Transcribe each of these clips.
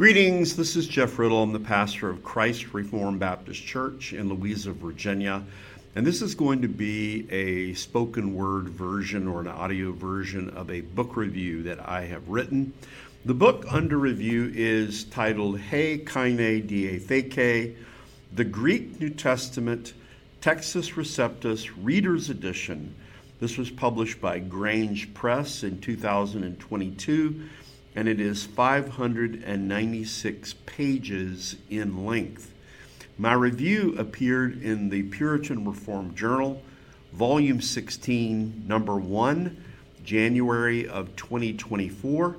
Greetings, this is Jeff Riddle. I'm the pastor of Christ Reformed Baptist Church in Louisa, Virginia. And this is going to be a spoken word version or an audio version of a book review that I have written. The book under review is titled He Kaine Diatheke, the Greek New Testament Textus Receptus Reader's Edition. This was published by Grange Press in 2022 and it is 596 pages in length. My review appeared in the Puritan Reformed Journal, Volume 16, Number 1, January of 2024,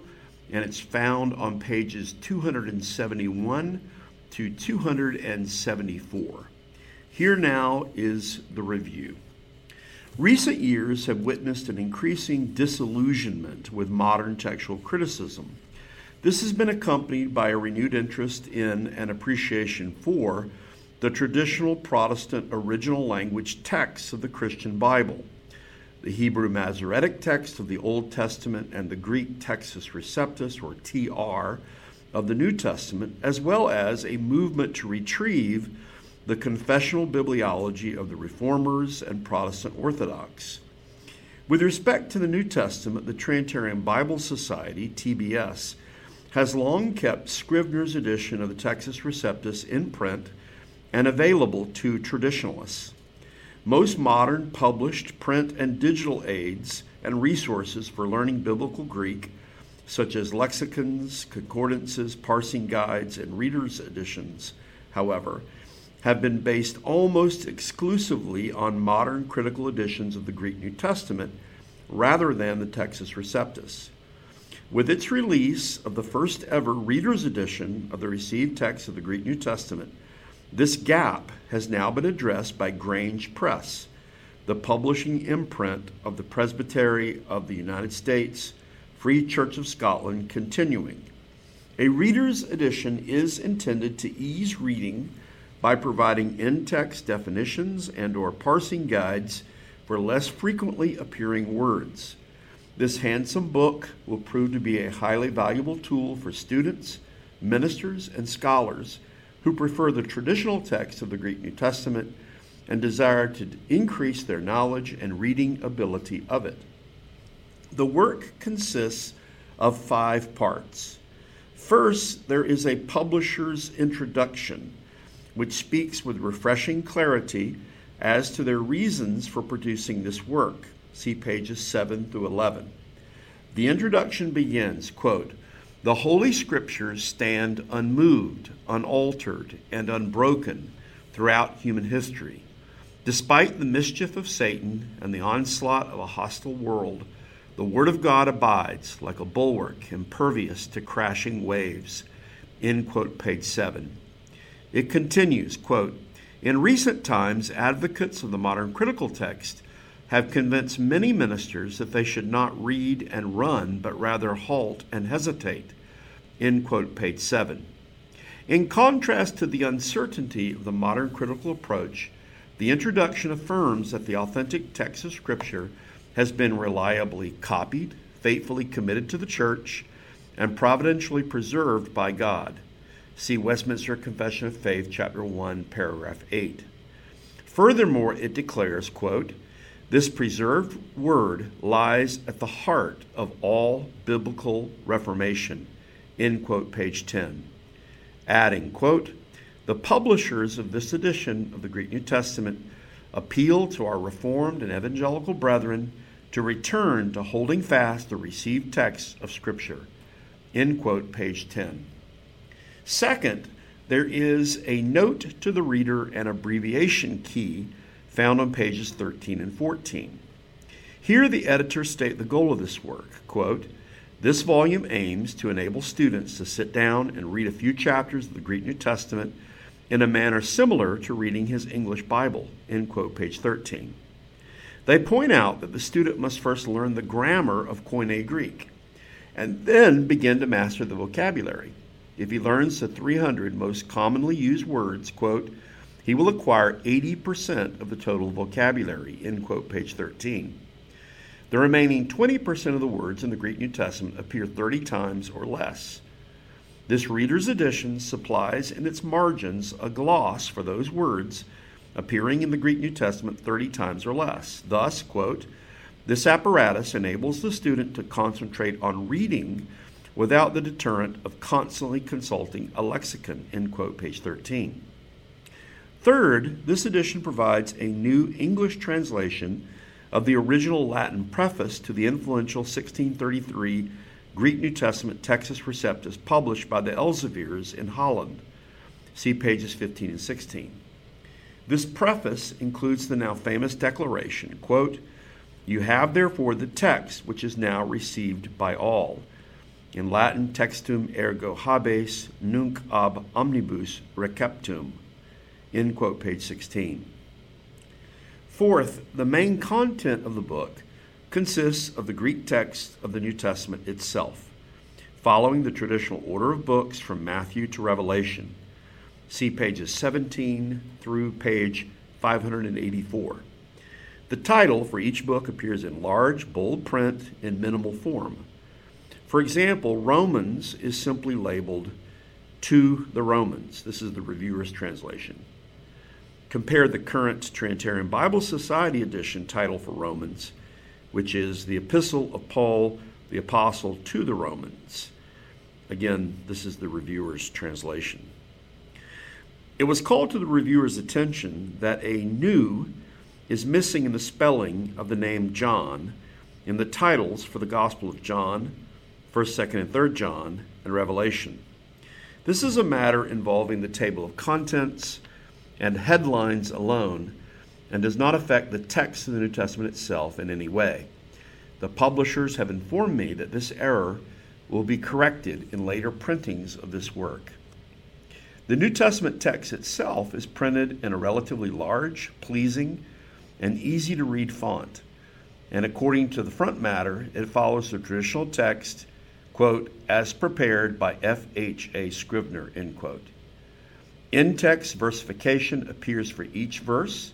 and it's found on pages 271 to 274. Here now is the review. Recent years have witnessed an increasing disillusionment with modern textual criticism. This has been accompanied by a renewed interest in and appreciation for the traditional Protestant original language texts of the Christian Bible, the Hebrew Masoretic text of the Old Testament and the Greek Textus Receptus, or TR, of the New Testament, as well as a movement to retrieve the confessional bibliology of the Reformers and Protestant Orthodox. With respect to the New Testament, the Trinitarian Bible Society, TBS, has long kept Scrivener's edition of the Textus Receptus in print and available to traditionalists. Most modern published print and digital aids and resources for learning biblical Greek, such as lexicons, concordances, parsing guides, and reader's editions, however, have been based almost exclusively on modern critical editions of the Greek New Testament rather than the Textus Receptus. With its release of the first ever reader's edition of the received text of the Greek New Testament, this gap has now been addressed by Grange Press, the publishing imprint of the Presbytery of the United States, Free Church of Scotland, continuing. A reader's edition is intended to ease reading by providing in-text definitions and or parsing guides for less frequently appearing words. This handsome book will prove to be a highly valuable tool for students, ministers, and scholars who prefer the traditional text of the Greek New Testament and desire to increase their knowledge and reading ability of it. The work consists of five parts. First, there is a publisher's introduction which speaks with refreshing clarity as to their reasons for producing this work. See pages 7 through 11. The introduction begins, quote, the Holy Scriptures stand unmoved, unaltered, and unbroken throughout human history. Despite the mischief of Satan and the onslaught of a hostile world, the Word of God abides like a bulwark impervious to crashing waves. End quote, page 7. It continues, quote, In recent times, advocates of the modern critical text have convinced many ministers that they should not read and run, but rather halt and hesitate. End quote, page 7. In contrast to the uncertainty of the modern critical approach, the introduction affirms that the authentic text of Scripture has been reliably copied, faithfully committed to the church, and providentially preserved by God. See Westminster Confession of Faith, chapter 1, paragraph 8. Furthermore, it declares, quote, this preserved word lies at the heart of all biblical reformation, end quote, page 10. Adding, quote, the publishers of this edition of the Greek New Testament appeal to our Reformed and Evangelical brethren to return to holding fast the received texts of Scripture, end quote, page 10. Second, there is a note to the reader and abbreviation key found on pages 13 and 14. Here, the editors state the goal of this work. Quote, this volume aims to enable students to sit down and read a few chapters of the Greek New Testament in a manner similar to reading his English Bible. End quote, page 13. They point out that the student must first learn the grammar of Koine Greek and then begin to master the vocabulary. If he learns the 300 most commonly used words, quote, he will acquire 80% of the total vocabulary, end quote, page 13. The remaining 20% of the words in the Greek New Testament appear 30 times or less. This reader's edition supplies in its margins a gloss for those words appearing in the Greek New Testament 30 times or less. Thus, quote, this apparatus enables the student to concentrate on reading without the deterrent of constantly consulting a lexicon, end quote, page 13. Third, this edition provides a new English translation of the original Latin preface to the influential 1633 Greek New Testament Textus Receptus published by the Elzevirs in Holland. See pages 15 and 16. This preface includes the now famous declaration, quote, You have therefore the text which is now received by all. In Latin, textum ergo habes nunc ab omnibus receptum. End quote, page 16. Fourth, the main content of the book consists of the Greek text of the New Testament itself, following the traditional order of books from Matthew to Revelation. See pages 17 through page 584. The title for each book appears in large, bold print in minimal form. For example, Romans is simply labeled To the Romans. This is the reviewer's translation. Compare the current Trinitarian Bible Society edition title for Romans, which is the Epistle of Paul the Apostle to the Romans. Again, this is the reviewer's translation. It was called to the reviewer's attention that a nu is missing in the spelling of the name John in the titles for the Gospel of John, 1st, 2nd, and 3rd John, and Revelation. This is a matter involving the table of contents and headlines alone and does not affect the text of the New Testament itself in any way. The publishers have informed me that this error will be corrected in later printings of this work. The New Testament text itself is printed in a relatively large, pleasing, and easy to read font. And according to the front matter, it follows the traditional text, quote, as prepared by F.H.A. Scrivener, end quote. In text versification appears for each verse,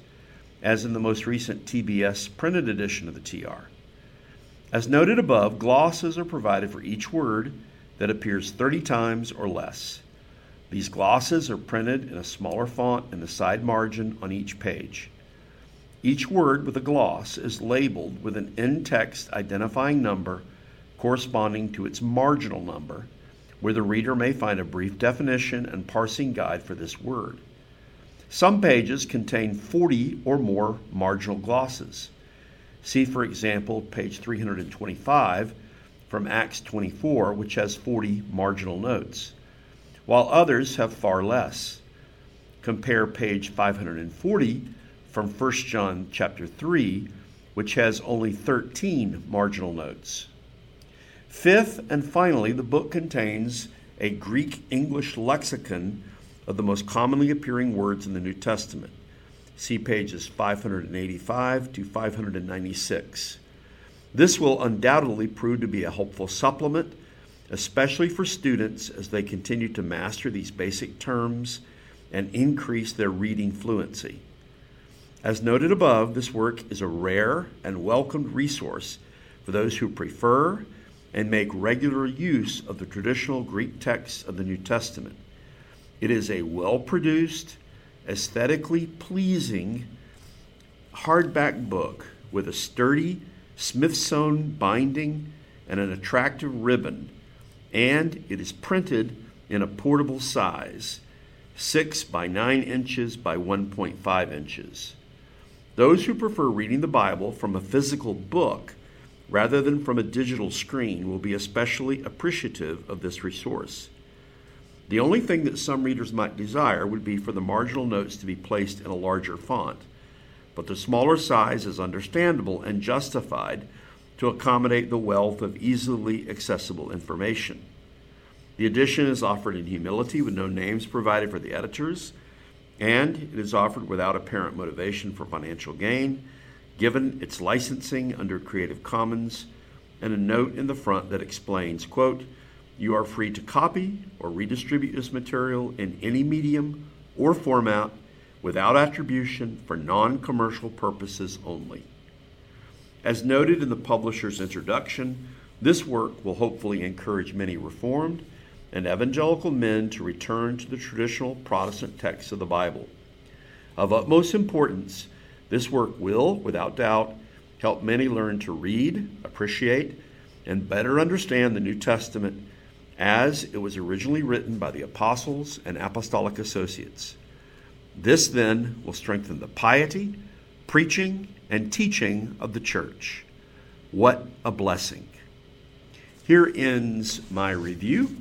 as in the most recent TBS printed edition of the TR. As noted above, glosses are provided for each word that appears 30 times or less. These glosses are printed in a smaller font in the side margin on each page. Each word with a gloss is labeled with an in text identifying number corresponding to its marginal number, where the reader may find a brief definition and parsing guide for this word. Some pages contain 40 or more marginal glosses. See, for example, page 325 from Acts 24, which has 40 marginal notes while others have far less. Compare page 540 from 1 John chapter 3, which has only 13 marginal notes. Fifth and finally, the book contains a Greek English lexicon of the most commonly appearing words in the New Testament. See pages 585 to 596. This will undoubtedly prove to be a helpful supplement especially for students as they continue to master these basic terms and increase their reading fluency. As noted above, this work is a rare and welcomed resource for those who prefer and make regular use of the traditional Greek texts of the New Testament. It is a well produced, aesthetically pleasing hardback book with a sturdy Smyth-sewn binding and an attractive ribbon and it is printed in a portable size 6 by 9 inches by 1.5 inches. Those who prefer reading the Bible from a physical book rather than from a digital screen will be especially appreciative of this resource. The only thing that some readers might desire would be for the marginal notes to be placed in a larger font, but the smaller size is understandable and justified to accommodate the wealth of easily accessible information. The edition is offered in humility with no names provided for the editors, and it is offered without apparent motivation for financial gain, given its licensing under Creative Commons and a note in the front that explains, quote, you are free to copy or redistribute this material in any medium or format without attribution for non commercial purposes only. As noted in the publisher's introduction, this work will hopefully encourage many Reformed and evangelical men to return to the traditional Protestant texts of the Bible. Of utmost importance, this work will, without doubt, help many learn to read, appreciate, and better understand the New Testament as it was originally written by the apostles and apostolic associates. This then will strengthen the piety, preaching, and teaching of the church. What a blessing! Here ends my review.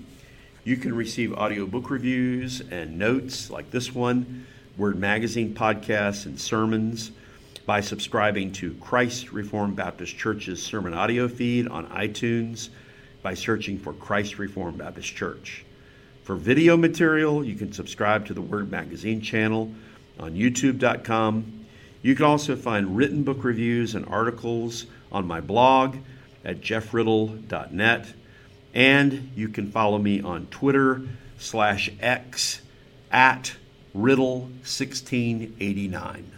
You can receive audiobook reviews and notes like this one, Word Magazine podcasts, and sermons by subscribing to Christ Reformed Baptist Church's sermon audio feed on iTunes by searching for Christ Reformed Baptist Church. For video material, you can subscribe to the Word Magazine channel on youtube.com. You can also find written book reviews and articles on my blog at jeffriddle.net. And you can follow me on Twitter slash X at Riddle1689.